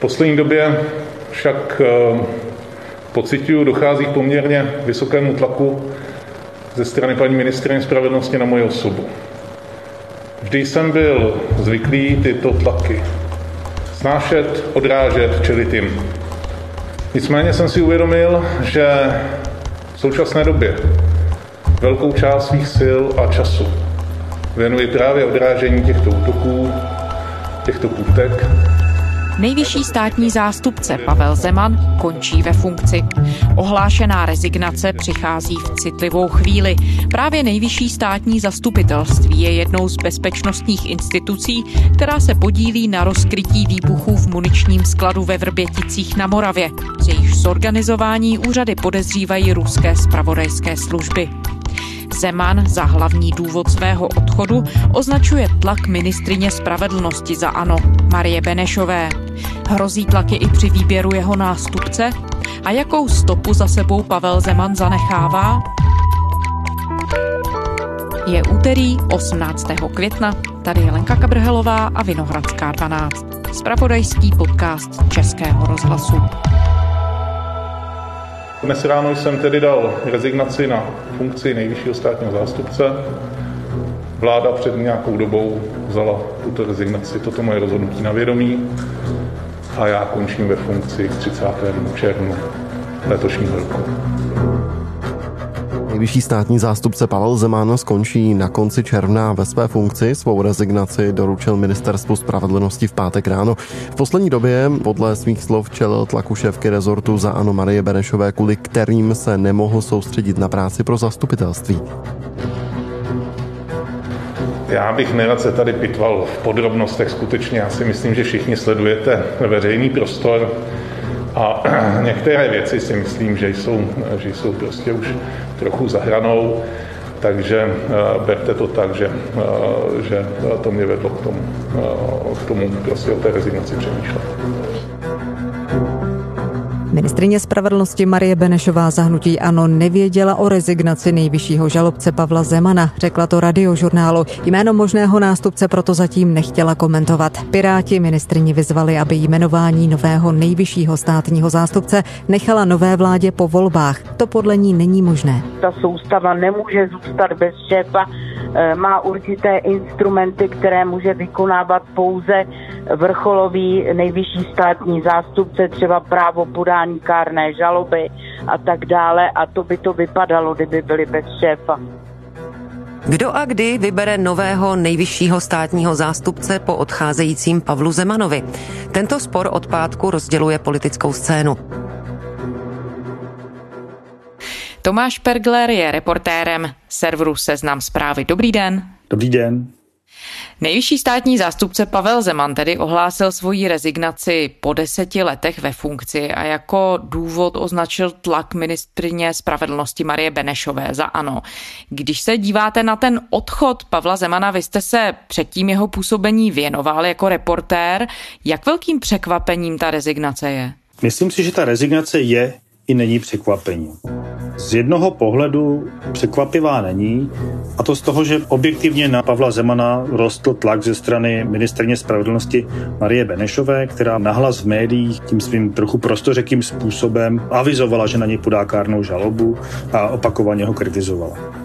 poslední době však eh, pocituju, dochází k poměrně vysokému tlaku ze strany paní ministrině spravedlnosti na moji osobu. Vždy jsem byl zvyklý tyto tlaky snášet, odrážet, čelit jim. Nicméně jsem si uvědomil, že v současné době velkou část svých sil a času věnuji právě odrážení těchto útoků, těchto půtek Nejvyšší státní zástupce Pavel Zeman končí ve funkci. Ohlášená rezignace přichází v citlivou chvíli. Právě nejvyšší státní zastupitelství je jednou z bezpečnostních institucí, která se podílí na rozkrytí výbuchů v muničním skladu ve Vrběticích na Moravě. Z jejich zorganizování úřady podezřívají ruské spravodajské služby. Zeman za hlavní důvod svého odchodu označuje tlak ministrině spravedlnosti za ANO, Marie Benešové. Hrozí tlaky i při výběru jeho nástupce? A jakou stopu za sebou Pavel Zeman zanechává? Je úterý 18. května. Tady je Lenka Kabrhelová a Vinohradská 12. Spravodajský podcast Českého rozhlasu. Dnes ráno jsem tedy dal rezignaci na funkci nejvyššího státního zástupce. Vláda před nějakou dobou vzala tuto rezignaci, toto moje rozhodnutí na vědomí a já končím ve funkci k 30. červnu letošního roku. Nejvyšší státní zástupce Pavel Zeman skončí na konci června ve své funkci. Svou rezignaci doručil ministerstvu spravedlnosti v pátek ráno. V poslední době podle svých slov čelil tlaku šéfky rezortu za Ano Marie Benešové, kvůli kterým se nemohl soustředit na práci pro zastupitelství. Já bych nerad se tady pitval v podrobnostech skutečně. Já si myslím, že všichni sledujete veřejný prostor a některé věci si myslím, že jsou, že jsou prostě už trochu zahranou, takže uh, berte to tak, že, uh, že to mě vedlo k tomu, uh, k tomu prostě o té rezignaci přemýšlet. Ministrině spravedlnosti Marie Benešová zahnutí ANO nevěděla o rezignaci nejvyššího žalobce Pavla Zemana, řekla to radiožurnálu. Jméno možného nástupce proto zatím nechtěla komentovat. Piráti ministrině vyzvali, aby jmenování nového nejvyššího státního zástupce nechala nové vládě po volbách. To podle ní není možné. Ta soustava nemůže zůstat bez šéfa, e, má určité instrumenty, které může vykonávat pouze vrcholový nejvyšší státní zástupce, třeba právo podání kárné žaloby a tak dále a to by to vypadalo, kdyby byli bez šéfa. Kdo a kdy vybere nového nejvyššího státního zástupce po odcházejícím Pavlu Zemanovi? Tento spor od pátku rozděluje politickou scénu. Tomáš Pergler je reportérem serveru Seznam zprávy. Dobrý den. Dobrý den. Nejvyšší státní zástupce Pavel Zeman tedy ohlásil svoji rezignaci po deseti letech ve funkci a jako důvod označil tlak ministrině spravedlnosti Marie Benešové za ANO. Když se díváte na ten odchod Pavla Zemana, vy jste se předtím jeho působení věnoval jako reportér. Jak velkým překvapením ta rezignace je? Myslím si, že ta rezignace je i není překvapení. Z jednoho pohledu překvapivá není, a to z toho, že objektivně na Pavla Zemana rostl tlak ze strany ministrně spravedlnosti Marie Benešové, která nahlas v médiích tím svým trochu prostořekým způsobem avizovala, že na něj podá kárnou žalobu a opakovaně ho kritizovala.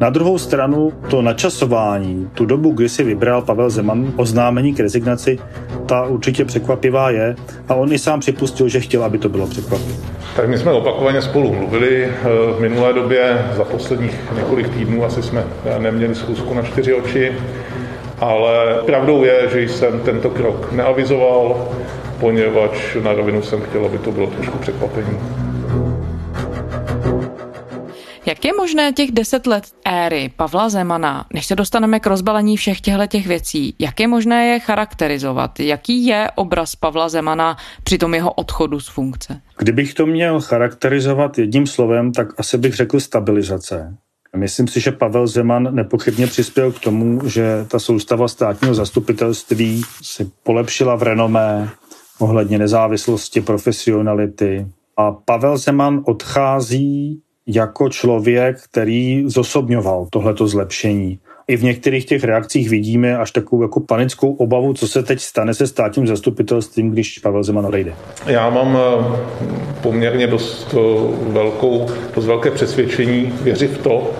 Na druhou stranu to načasování, tu dobu, kdy si vybral Pavel Zeman oznámení k rezignaci, ta určitě překvapivá je a on i sám připustil, že chtěl, aby to bylo překvapivé. Tak my jsme opakovaně spolu mluvili. Eh, v minulé době za posledních několik týdnů asi jsme neměli schůzku na čtyři oči, ale pravdou je, že jsem tento krok neavizoval, poněvadž na rovinu jsem chtěl, aby to bylo trošku překvapení. Jak je možné těch deset let éry Pavla Zemana, než se dostaneme k rozbalení všech těchto těch věcí, jak je možné je charakterizovat? Jaký je obraz Pavla Zemana při tom jeho odchodu z funkce? Kdybych to měl charakterizovat jedním slovem, tak asi bych řekl stabilizace. Myslím si, že Pavel Zeman nepochybně přispěl k tomu, že ta soustava státního zastupitelství si polepšila v renomé ohledně nezávislosti, profesionality. A Pavel Zeman odchází jako člověk, který zosobňoval tohleto zlepšení. i v některých těch reakcích vidíme až takovou jako panickou obavu, co se teď stane se státním zastupitelstvím, když Pavel Zeman odejde. Já mám eh, poměrně dost eh, velkou, dost velké přesvědčení, věřit v to,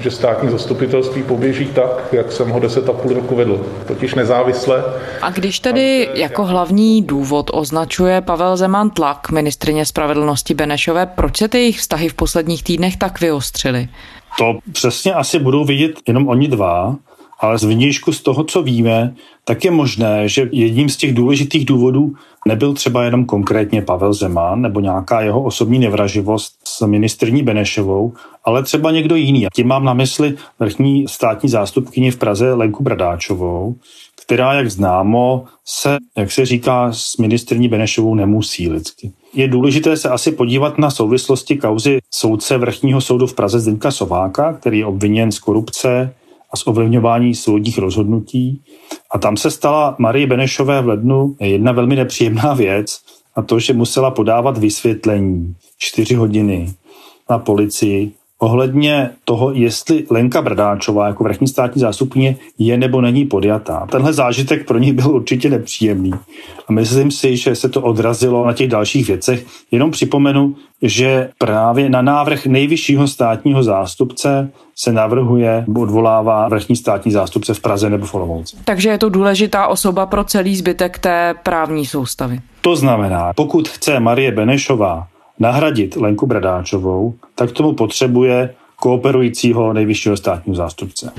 že státní zastupitelství poběží tak, jak jsem ho deset a půl roku vedl, totiž nezávisle. A když tedy jako hlavní důvod označuje Pavel Zeman tlak ministrině spravedlnosti Benešové, proč se ty jejich vztahy v posledních týdnech tak vyostřily? To přesně asi budou vidět jenom oni dva, ale z vnějšku z toho, co víme, tak je možné, že jedním z těch důležitých důvodů nebyl třeba jenom konkrétně Pavel Zeman nebo nějaká jeho osobní nevraživost s ministrní Benešovou, ale třeba někdo jiný. Tím mám na mysli vrchní státní zástupkyni v Praze Lenku Bradáčovou, která, jak známo, se, jak se říká, s ministrní Benešovou nemusí lidsky. Je důležité se asi podívat na souvislosti kauzy soudce vrchního soudu v Praze Zdeňka Sováka, který je obviněn z korupce a z ovlivňování soudních rozhodnutí. A tam se stala Marie Benešové v lednu jedna velmi nepříjemná věc, a to, že musela podávat vysvětlení čtyři hodiny na policii ohledně toho, jestli Lenka Bradáčová jako vrchní státní zástupně je nebo není podjatá. Tenhle zážitek pro ní byl určitě nepříjemný. A myslím si, že se to odrazilo na těch dalších věcech. Jenom připomenu, že právě na návrh nejvyššího státního zástupce se navrhuje nebo odvolává vrchní státní zástupce v Praze nebo v Olomouci. Takže je to důležitá osoba pro celý zbytek té právní soustavy. To znamená, pokud chce Marie Benešová nahradit Lenku Bradáčovou, tak tomu potřebuje kooperujícího nejvyššího státního zástupce.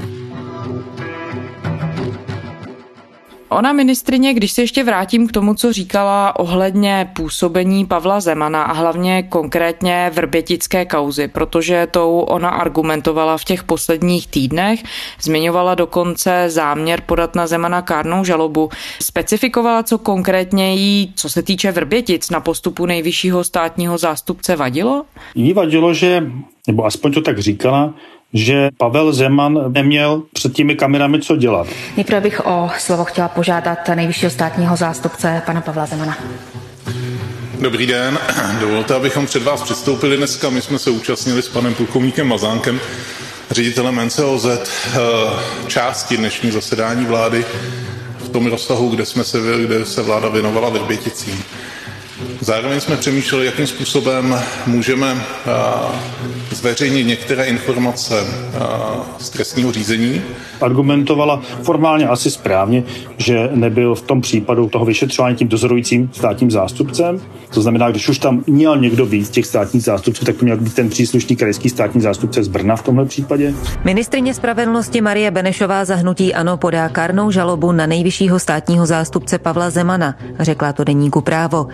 Ona ministrině, když se ještě vrátím k tomu, co říkala ohledně působení Pavla Zemana a hlavně konkrétně vrbětické kauzy, protože tou ona argumentovala v těch posledních týdnech, zmiňovala dokonce záměr podat na Zemana kárnou žalobu, specifikovala, co konkrétně jí, co se týče vrbětic na postupu nejvyššího státního zástupce vadilo? Jí vadilo, že, nebo aspoň to tak říkala, že Pavel Zeman neměl před těmi kamerami co dělat. Nejprve bych o slovo chtěla požádat nejvyššího státního zástupce pana Pavla Zemana. Dobrý den, dovolte, abychom před vás předstoupili dneska. My jsme se účastnili s panem plukovníkem Mazánkem, ředitelem NCOZ, eh, části dnešní zasedání vlády v tom rozsahu, kde, jsme se, kde se vláda věnovala Vrběticím. Zároveň jsme přemýšleli, jakým způsobem můžeme zveřejnit některé informace z trestního řízení. Argumentovala formálně asi správně, že nebyl v tom případu toho vyšetřování tím dozorujícím státním zástupcem. To znamená, když už tam měl někdo být z těch státních zástupců, tak to měl být ten příslušný krajský státní zástupce z Brna v tomhle případě. Ministrině spravedlnosti Marie Benešová zahnutí ANO podá karnou žalobu na nejvyššího státního zástupce Pavla Zemana, řekla to deníku právo.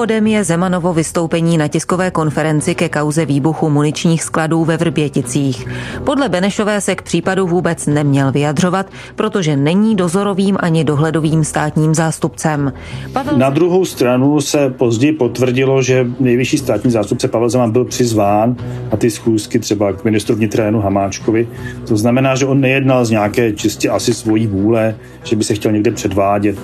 Důvodem je Zemanovo vystoupení na tiskové konferenci ke kauze výbuchu muničních skladů ve Vrběticích. Podle Benešové se k případu vůbec neměl vyjadřovat, protože není dozorovým ani dohledovým státním zástupcem. Pavel... Na druhou stranu se později potvrdilo, že nejvyšší státní zástupce Pavel Zeman byl přizván na ty schůzky třeba k ministru vnitra Janu Hamáčkovi. To znamená, že on nejednal z nějaké čistě asi svojí vůle, že by se chtěl někde předvádět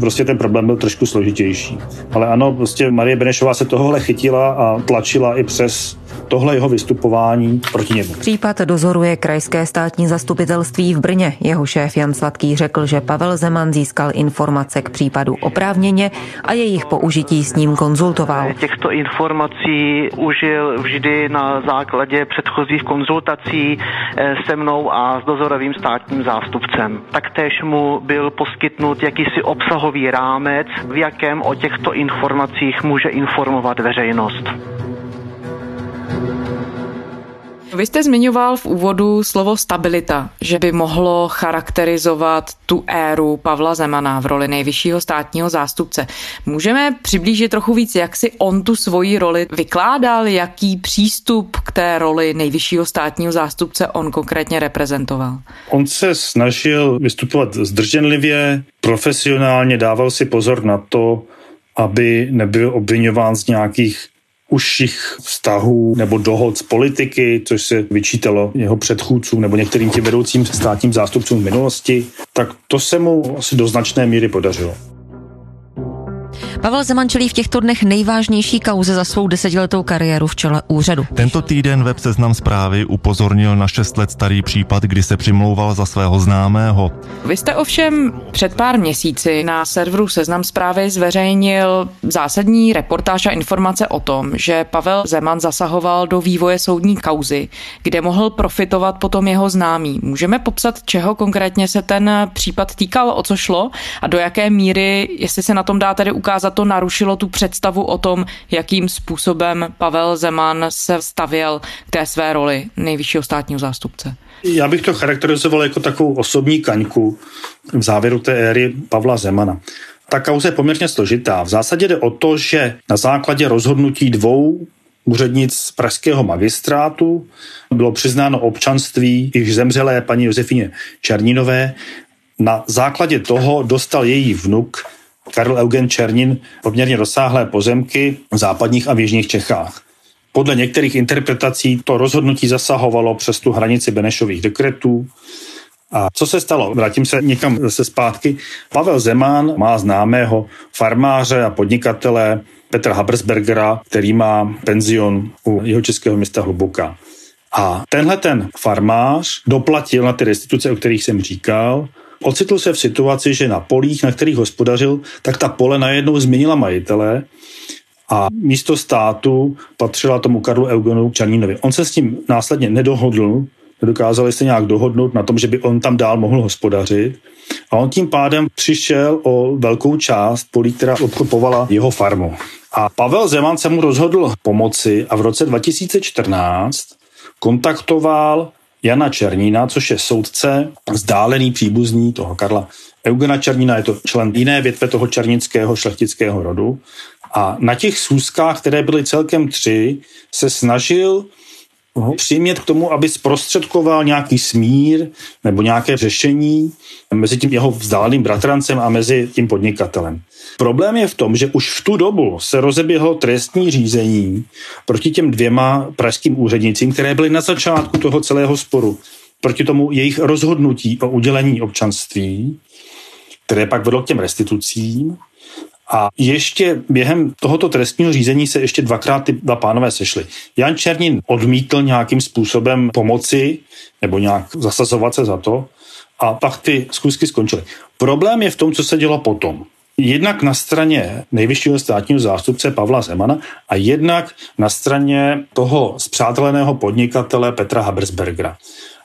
prostě ten problém byl trošku složitější. Ale ano, prostě Marie Benešová se tohle chytila a tlačila i přes tohle jeho vystupování proti němu. Případ dozoruje krajské státní zastupitelství v Brně. Jeho šéf Jan Sladký řekl, že Pavel Zeman získal informace k případu oprávněně a jejich použití s ním konzultoval. Těchto informací užil vždy na základě předchozích konzultací eh, se mnou a s dozorovým státním zástupcem. Taktéž mu byl poskytnut jakýsi obsahový rámec, v jakém o těchto informacích může informovat veřejnost. Vy jste zmiňoval v úvodu slovo stabilita, že by mohlo charakterizovat tu éru Pavla Zemana v roli nejvyššího státního zástupce. Můžeme přiblížit trochu víc, jak si on tu svoji roli vykládal, jaký přístup k té roli nejvyššího státního zástupce on konkrétně reprezentoval? On se snažil vystupovat zdrženlivě, profesionálně, dával si pozor na to, aby nebyl obvinován z nějakých užších vztahů nebo dohod z politiky, což se vyčítalo jeho předchůdcům nebo některým těm vedoucím státním zástupcům v minulosti, tak to se mu asi do značné míry podařilo. Pavel Zeman čelí v těchto dnech nejvážnější kauze za svou desetiletou kariéru v čele úřadu. Tento týden web Seznam zprávy upozornil na 6 let starý případ, kdy se přimlouval za svého známého. Vy jste ovšem před pár měsíci na serveru Seznam zprávy zveřejnil zásadní reportáž a informace o tom, že Pavel Zeman zasahoval do vývoje soudní kauzy, kde mohl profitovat potom jeho známý. Můžeme popsat, čeho konkrétně se ten případ týkal, o co šlo a do jaké míry, jestli se na tom dá tedy ukázat, to narušilo tu představu o tom, jakým způsobem Pavel Zeman se stavěl k té své roli nejvyššího státního zástupce. Já bych to charakterizoval jako takovou osobní kaňku v závěru té éry Pavla Zemana. Ta kauza je poměrně složitá. V zásadě jde o to, že na základě rozhodnutí dvou úřednic pražského magistrátu bylo přiznáno občanství již zemřelé paní Josefině Černínové. Na základě toho dostal její vnuk Karl Eugen Černin poměrně rozsáhlé pozemky v západních a v jižních Čechách. Podle některých interpretací to rozhodnutí zasahovalo přes tu hranici Benešových dekretů. A co se stalo? Vrátím se někam zase zpátky. Pavel Zeman má známého farmáře a podnikatele Petra Habersbergera, který má penzion u jeho českého města Hluboká. A tenhle ten farmář doplatil na ty restituce, o kterých jsem říkal, ocitl se v situaci, že na polích, na kterých hospodařil, tak ta pole najednou změnila majitele a místo státu patřila tomu Karlu Eugenu Černínovi. On se s tím následně nedohodl, nedokázali se nějak dohodnout na tom, že by on tam dál mohl hospodařit. A on tím pádem přišel o velkou část polí, která obklopovala jeho farmu. A Pavel Zeman se mu rozhodl pomoci a v roce 2014 kontaktoval Jana Černína, což je soudce, vzdálený příbuzný toho Karla Eugena Černína, je to člen jiné větve toho černického šlechtického rodu. A na těch schůzkách, které byly celkem tři, se snažil ho přimět k tomu, aby zprostředkoval nějaký smír nebo nějaké řešení mezi tím jeho vzdáleným bratrancem a mezi tím podnikatelem. Problém je v tom, že už v tu dobu se rozeběhlo trestní řízení proti těm dvěma pražským úřednicím, které byly na začátku toho celého sporu. Proti tomu jejich rozhodnutí o udělení občanství, které pak vedlo k těm restitucím. A ještě během tohoto trestního řízení se ještě dvakrát ty dva pánové sešli. Jan Černin odmítl nějakým způsobem pomoci nebo nějak zasazovat se za to a pak ty zkusky skončily. Problém je v tom, co se dělo potom. Jednak na straně nejvyššího státního zástupce Pavla Zemana a jednak na straně toho zpřáteleného podnikatele Petra Habersbergera.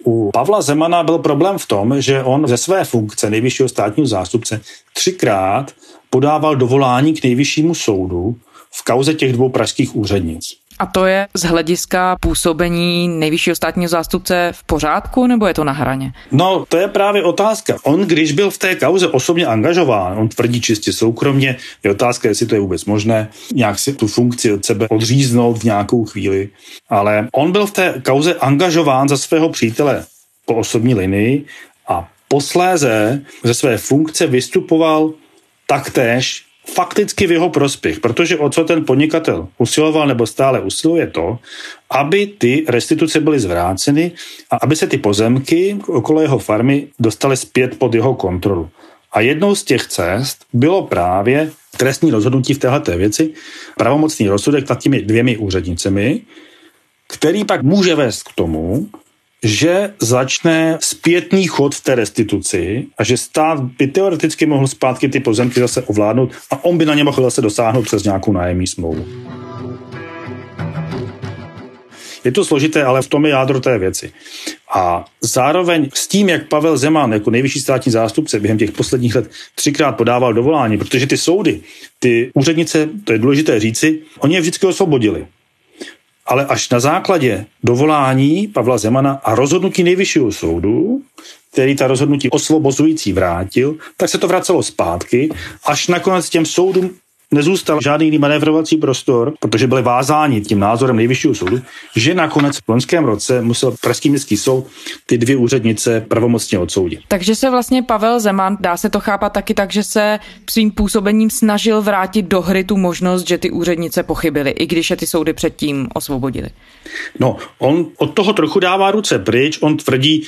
U Pavla Zemana byl problém v tom, že on ze své funkce nejvyššího státního zástupce třikrát podával dovolání k nejvyššímu soudu v kauze těch dvou pražských úřednic. A to je z hlediska působení nejvyššího státního zástupce v pořádku, nebo je to na hraně? No, to je právě otázka. On, když byl v té kauze osobně angažován, on tvrdí čistě soukromně, je otázka, jestli to je vůbec možné, nějak si tu funkci od sebe odříznout v nějakou chvíli. Ale on byl v té kauze angažován za svého přítele po osobní linii a posléze ze své funkce vystupoval taktéž fakticky v jeho prospěch, protože o co ten podnikatel usiloval nebo stále usiluje to, aby ty restituce byly zvráceny a aby se ty pozemky okolo jeho farmy dostaly zpět pod jeho kontrolu. A jednou z těch cest bylo právě trestní rozhodnutí v této věci, pravomocný rozsudek nad těmi dvěmi úřednicemi, který pak může vést k tomu, že začne zpětný chod v té restituci a že stát by teoreticky mohl zpátky ty pozemky zase ovládnout a on by na ně mohl zase dosáhnout přes nějakou nájemní smlouvu. Je to složité, ale v tom je jádro té věci. A zároveň s tím, jak Pavel Zeman jako nejvyšší státní zástupce během těch posledních let třikrát podával dovolání, protože ty soudy, ty úřednice, to je důležité říci, oni je vždycky osvobodili ale až na základě dovolání Pavla Zemana a rozhodnutí nejvyššího soudu, který ta rozhodnutí osvobozující vrátil, tak se to vracelo zpátky, až nakonec těm soudům nezůstal žádný jiný manévrovací prostor, protože byli vázáni tím názorem nejvyššího soudu, že nakonec v loňském roce musel Pražský městský soud ty dvě úřednice pravomocně odsoudit. Takže se vlastně Pavel Zeman, dá se to chápat taky tak, že se svým působením snažil vrátit do hry tu možnost, že ty úřednice pochybily, i když je ty soudy předtím osvobodili. No, on od toho trochu dává ruce pryč, on tvrdí,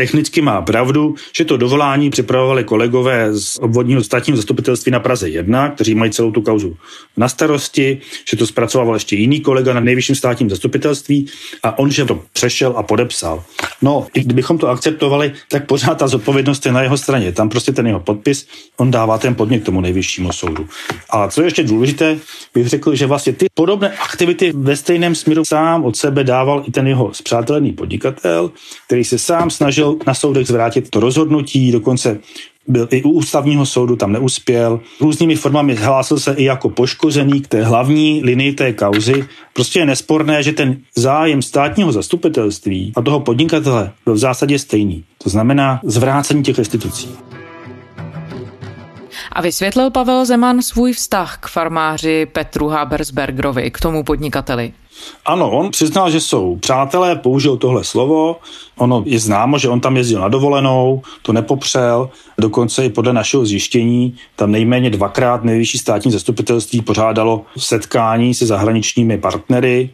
technicky má pravdu, že to dovolání připravovali kolegové z obvodního státního zastupitelství na Praze 1, kteří mají celou tu kauzu na starosti, že to zpracoval ještě jiný kolega na nejvyšším státním zastupitelství a on, že to přešel a podepsal. No, i kdybychom to akceptovali, tak pořád ta zodpovědnost je na jeho straně. Tam prostě ten jeho podpis, on dává ten podnět k tomu nejvyššímu soudu. A co je ještě důležité, bych řekl, že vlastně ty podobné aktivity ve stejném směru sám od sebe dával i ten jeho zpřátelený podnikatel, který se sám snažil na soudech zvrátit to rozhodnutí, dokonce byl i u ústavního soudu, tam neuspěl. Různými formami hlásil se i jako poškozený k té hlavní linii té kauzy. Prostě je nesporné, že ten zájem státního zastupitelství a toho podnikatele byl v zásadě stejný. To znamená zvrácení těch restitucí. A vysvětlil Pavel Zeman svůj vztah k farmáři Petru Habersbergerovi, k tomu podnikateli. Ano, on přiznal, že jsou přátelé, použil tohle slovo. Ono je známo, že on tam jezdil na dovolenou, to nepopřel. Dokonce i podle našeho zjištění tam nejméně dvakrát nejvyšší státní zastupitelství pořádalo setkání se zahraničními partnery.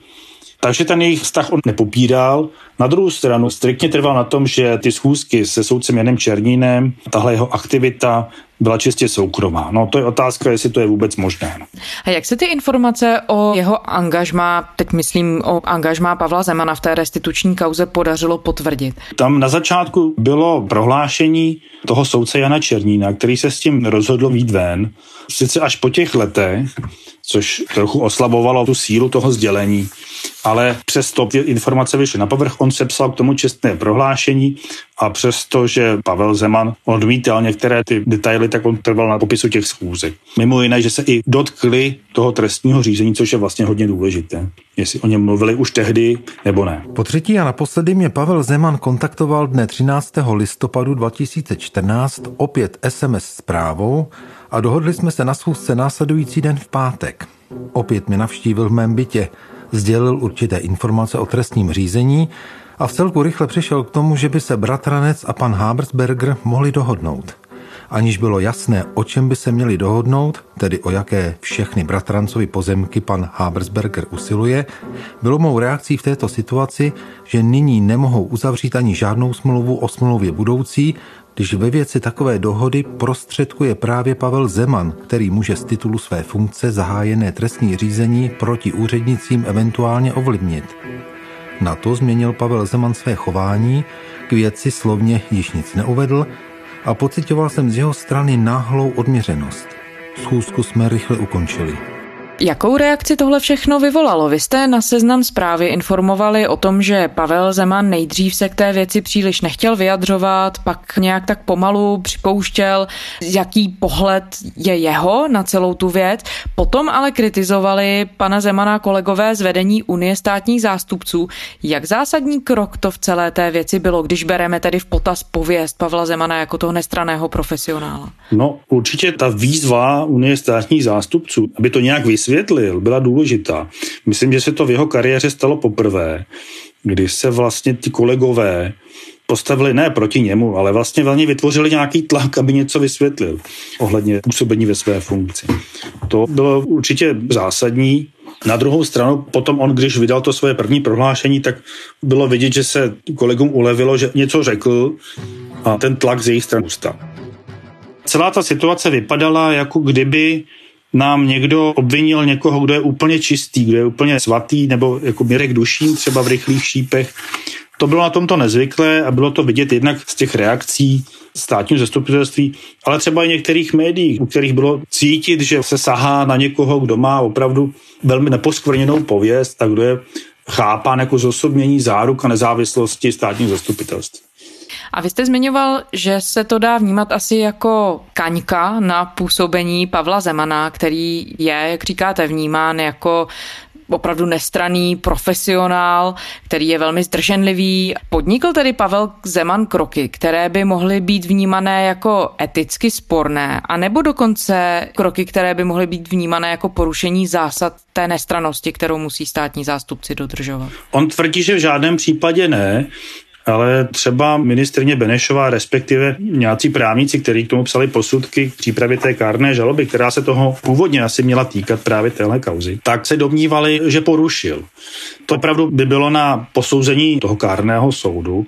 Takže ten jejich vztah on nepopíral. Na druhou stranu striktně trval na tom, že ty schůzky se soudcem Janem Černínem, tahle jeho aktivita byla čistě soukromá. No to je otázka, jestli to je vůbec možné. A jak se ty informace o jeho angažmá, teď myslím o angažmá Pavla Zemana v té restituční kauze podařilo potvrdit? Tam na začátku bylo prohlášení toho soudce Jana Černína, který se s tím rozhodl vít ven. Sice až po těch letech, což trochu oslabovalo tu sílu toho sdělení, ale přesto ty informace vyšly na povrch. On sepsal k tomu čestné prohlášení a přesto, že Pavel Zeman odmítal některé ty detaily, tak on trval na popisu těch schůzek. Mimo jiné, že se i dotkli toho trestního řízení, což je vlastně hodně důležité. Jestli o něm mluvili už tehdy, nebo ne. Po třetí a naposledy mě Pavel Zeman kontaktoval dne 13. listopadu 2014 opět SMS zprávou a dohodli jsme se na schůzce následující den v pátek. Opět mě navštívil v mém bytě, sdělil určité informace o trestním řízení a v celku rychle přišel k tomu, že by se bratranec a pan Habersberger mohli dohodnout. Aniž bylo jasné, o čem by se měli dohodnout, tedy o jaké všechny bratrancovi pozemky pan Habersberger usiluje, bylo mou reakcí v této situaci, že nyní nemohou uzavřít ani žádnou smlouvu o smlouvě budoucí, když ve věci takové dohody prostředkuje právě Pavel Zeman, který může z titulu své funkce zahájené trestní řízení proti úřednicím eventuálně ovlivnit. Na to změnil Pavel Zeman své chování, k věci slovně již nic neuvedl a pocitoval jsem z jeho strany náhlou odměřenost. Schůzku jsme rychle ukončili. Jakou reakci tohle všechno vyvolalo? Vy jste na seznam zprávy informovali o tom, že Pavel Zeman nejdřív se k té věci příliš nechtěl vyjadřovat, pak nějak tak pomalu připouštěl, jaký pohled je jeho na celou tu věc. Potom ale kritizovali pana Zemana kolegové z vedení Unie státních zástupců. Jak zásadní krok to v celé té věci bylo, když bereme tedy v potaz pověst Pavla Zemana jako toho nestraného profesionála? No určitě ta výzva Unie státních zástupců, aby to nějak vysvětlil, vysvětlil, byla důležitá. Myslím, že se to v jeho kariéře stalo poprvé, kdy se vlastně ty kolegové postavili ne proti němu, ale vlastně velmi vytvořili nějaký tlak, aby něco vysvětlil ohledně působení ve své funkci. To bylo určitě zásadní. Na druhou stranu, potom on, když vydal to svoje první prohlášení, tak bylo vidět, že se kolegům ulevilo, že něco řekl a ten tlak z jejich strany ustal. Celá ta situace vypadala, jako kdyby nám někdo obvinil někoho, kdo je úplně čistý, kdo je úplně svatý, nebo jako Mirek Dušín třeba v rychlých šípech. To bylo na tomto nezvyklé a bylo to vidět jednak z těch reakcí státního zastupitelství, ale třeba i některých médií, u kterých bylo cítit, že se sahá na někoho, kdo má opravdu velmi neposkvrněnou pověst a kdo je chápán jako zosobnění záruk a nezávislosti státního zastupitelství. A vy jste zmiňoval, že se to dá vnímat asi jako kaňka na působení Pavla Zemana, který je, jak říkáte, vnímán jako opravdu nestraný profesionál, který je velmi zdrženlivý. Podnikl tedy Pavel Zeman kroky, které by mohly být vnímané jako eticky sporné, anebo dokonce kroky, které by mohly být vnímané jako porušení zásad té nestranosti, kterou musí státní zástupci dodržovat? On tvrdí, že v žádném případě ne, ale třeba ministrně Benešová, respektive nějací právníci, kteří k tomu psali posudky k přípravě té kárné žaloby, která se toho původně asi měla týkat právě téhle kauzy, tak se domnívali, že porušil. To opravdu by bylo na posouzení toho kárného soudu,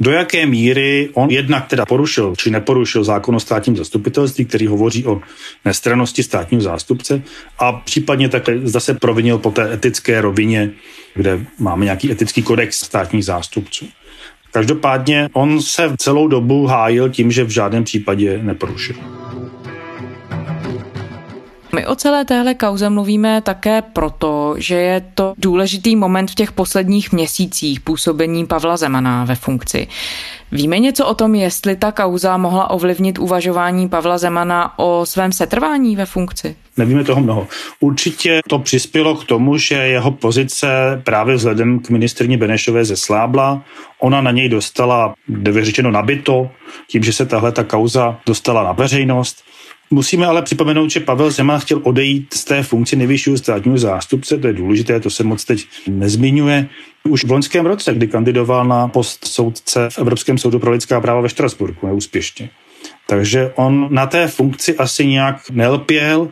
do jaké míry on jednak teda porušil či neporušil zákon o státním zastupitelství, který hovoří o nestranosti státního zástupce a případně také zase provinil po té etické rovině, kde máme nějaký etický kodex státních zástupců. Každopádně on se celou dobu hájil tím, že v žádném případě neporušil. My o celé téhle kauze mluvíme také proto, že je to důležitý moment v těch posledních měsících působení Pavla Zemana ve funkci. Víme něco o tom, jestli ta kauza mohla ovlivnit uvažování Pavla Zemana o svém setrvání ve funkci? Nevíme toho mnoho. Určitě to přispělo k tomu, že jeho pozice právě vzhledem k ministrní Benešové zeslábla. Ona na něj dostala, řečeno, nabito, tím, že se tahle ta kauza dostala na veřejnost. Musíme ale připomenout, že Pavel Zeman chtěl odejít z té funkce nejvyššího státního zástupce, to je důležité, to se moc teď nezmiňuje. Už v loňském roce, kdy kandidoval na post soudce v Evropském soudu pro lidská práva ve Štrasburku neúspěšně. Takže on na té funkci asi nějak nelpěl,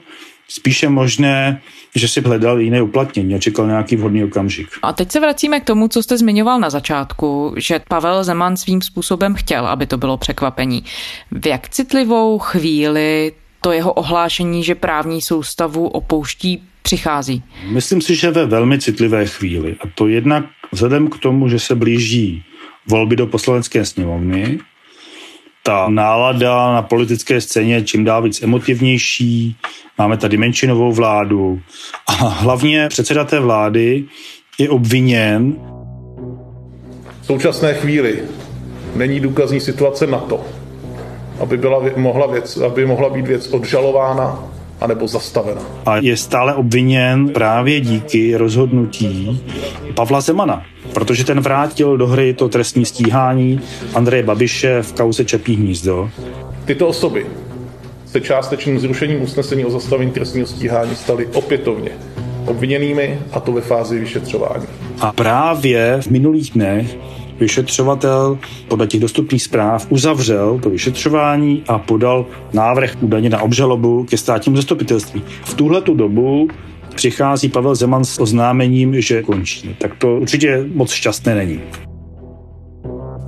spíše možné, že si hledal jiné uplatnění a čekal nějaký vhodný okamžik. A teď se vracíme k tomu, co jste zmiňoval na začátku, že Pavel Zeman svým způsobem chtěl, aby to bylo překvapení. V jak citlivou chvíli to jeho ohlášení, že právní soustavu opouští, přichází? Myslím si, že ve velmi citlivé chvíli. A to jednak vzhledem k tomu, že se blíží volby do poslanecké sněmovny, ta nálada na politické scéně je čím dál víc emotivnější, máme tady menšinovou vládu a hlavně předseda té vlády je obviněn. V současné chvíli není důkazní situace na to, aby, byla, mohla věc, aby mohla být věc odžalována anebo zastavena. A je stále obviněn právě díky rozhodnutí Pavla Zemana, protože ten vrátil do hry to trestní stíhání Andreje Babiše v kauze Čepí hnízdo. Tyto osoby se částečným zrušením usnesení o zastavení trestního stíhání staly opětovně obviněnými, a to ve fázi vyšetřování. A právě v minulých dnech vyšetřovatel podle těch dostupných zpráv uzavřel to vyšetřování a podal návrh údajně na obžalobu ke státnímu zastupitelství. V tuhle tu dobu přichází Pavel Zeman s oznámením, že končí. Tak to určitě moc šťastné není.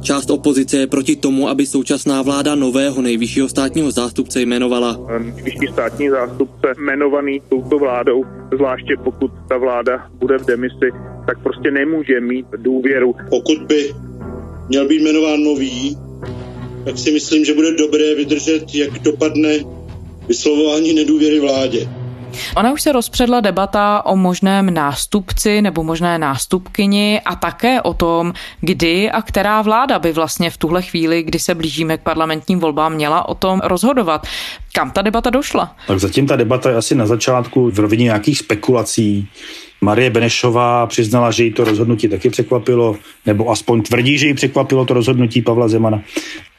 Část opozice je proti tomu, aby současná vláda nového nejvyššího státního zástupce jmenovala. Nejvyšší státní zástupce jmenovaný touto vládou, zvláště pokud ta vláda bude v demisi, tak prostě nemůže mít důvěru. Pokud by měl být jmenován nový, tak si myslím, že bude dobré vydržet, jak dopadne vyslovování nedůvěry vládě. Ona už se rozpředla debata o možném nástupci nebo možné nástupkyni a také o tom, kdy a která vláda by vlastně v tuhle chvíli, kdy se blížíme k parlamentním volbám, měla o tom rozhodovat. Kam ta debata došla? Tak zatím ta debata je asi na začátku v rovině nějakých spekulací. Marie Benešová přiznala, že jí to rozhodnutí taky překvapilo, nebo aspoň tvrdí, že jí překvapilo to rozhodnutí Pavla Zemana.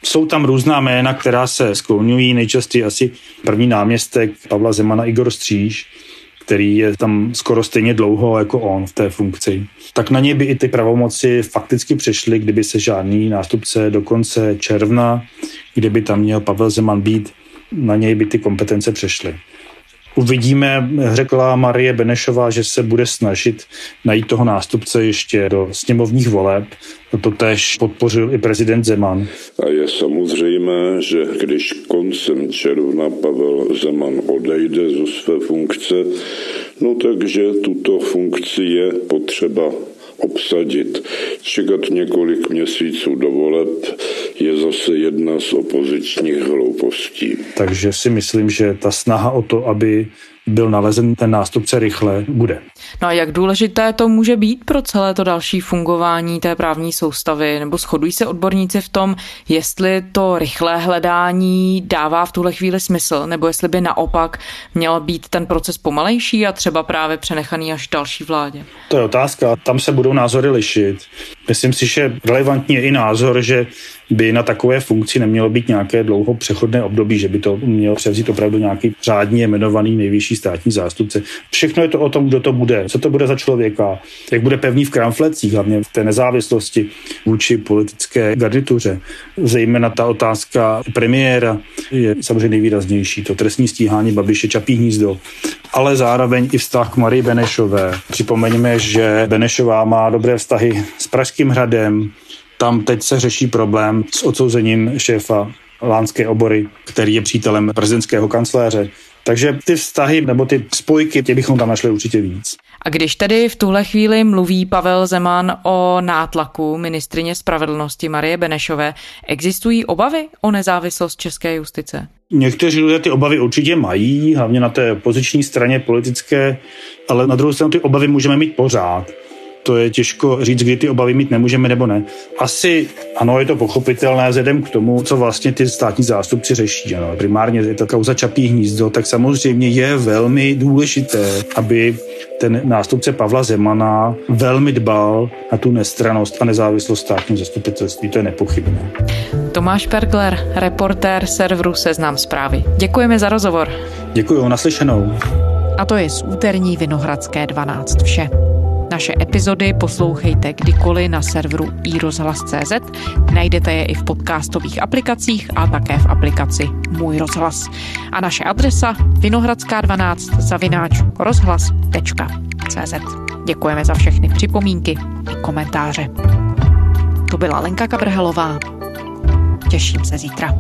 Jsou tam různá jména, která se skloňují, nejčastěji asi první náměstek Pavla Zemana Igor Stříž, který je tam skoro stejně dlouho jako on v té funkci. Tak na něj by i ty pravomoci fakticky přešly, kdyby se žádný nástupce do konce června, kdyby tam měl Pavel Zeman být, na něj by ty kompetence přešly. Uvidíme, řekla Marie Benešová, že se bude snažit najít toho nástupce ještě do sněmovních voleb. To tež podpořil i prezident Zeman. A je samozřejmé, že když koncem června Pavel Zeman odejde ze své funkce, no takže tuto funkci je potřeba obsadit. Čekat několik měsíců do voleb je zase jedna z opozičních hloupostí. Takže si myslím, že ta snaha o to, aby byl nalezen ten nástupce rychle, bude. No a jak důležité to může být pro celé to další fungování té právní soustavy? Nebo shodují se odborníci v tom, jestli to rychlé hledání dává v tuhle chvíli smysl, nebo jestli by naopak měl být ten proces pomalejší a třeba právě přenechaný až další vládě? To je otázka, tam se budou názory lišit. Myslím si, že relevantní je i názor, že by na takové funkci nemělo být nějaké dlouho přechodné období, že by to měl převzít opravdu nějaký řádně jmenovaný nejvyšší státní zástupce. Všechno je to o tom, kdo to bude, co to bude za člověka, jak bude pevný v kramflecích, hlavně v té nezávislosti vůči politické garnituře. Zejména ta otázka premiéra je samozřejmě nejvýraznější. To trestní stíhání Babiše Čapí hnízdo, ale zároveň i vztah k Marii Benešové. Připomeňme, že Benešová má dobré vztahy s Pražským hradem, tam teď se řeší problém s odsouzením šéfa Lánské obory, který je přítelem prezidentského kancléře. Takže ty vztahy nebo ty spojky, tě bychom tam našli určitě víc. A když tedy v tuhle chvíli mluví Pavel Zeman o nátlaku ministrině spravedlnosti Marie Benešové, existují obavy o nezávislost české justice? Někteří lidé ty obavy určitě mají, hlavně na té poziční straně politické, ale na druhou stranu ty obavy můžeme mít pořád to je těžko říct, kdy ty obavy mít nemůžeme nebo ne. Asi ano, je to pochopitelné vzhledem k tomu, co vlastně ty státní zástupci řeší. Ano. Primárně je to kauza Čapí hnízdo, tak samozřejmě je velmi důležité, aby ten nástupce Pavla Zemana velmi dbal na tu nestranost a nezávislost státního zastupitelství. To je nepochybné. Tomáš Pergler, reportér serveru Seznam zprávy. Děkujeme za rozhovor. Děkuji, naslyšenou. A to je z úterní Vinohradské 12 vše. Naše epizody poslouchejte kdykoliv na serveru iRozhlas.cz. Najdete je i v podcastových aplikacích a také v aplikaci Můj rozhlas. A naše adresa vinohradská12 zavináč rozhlas.cz. Děkujeme za všechny připomínky i komentáře. To byla Lenka Kabrhelová. Těším se zítra.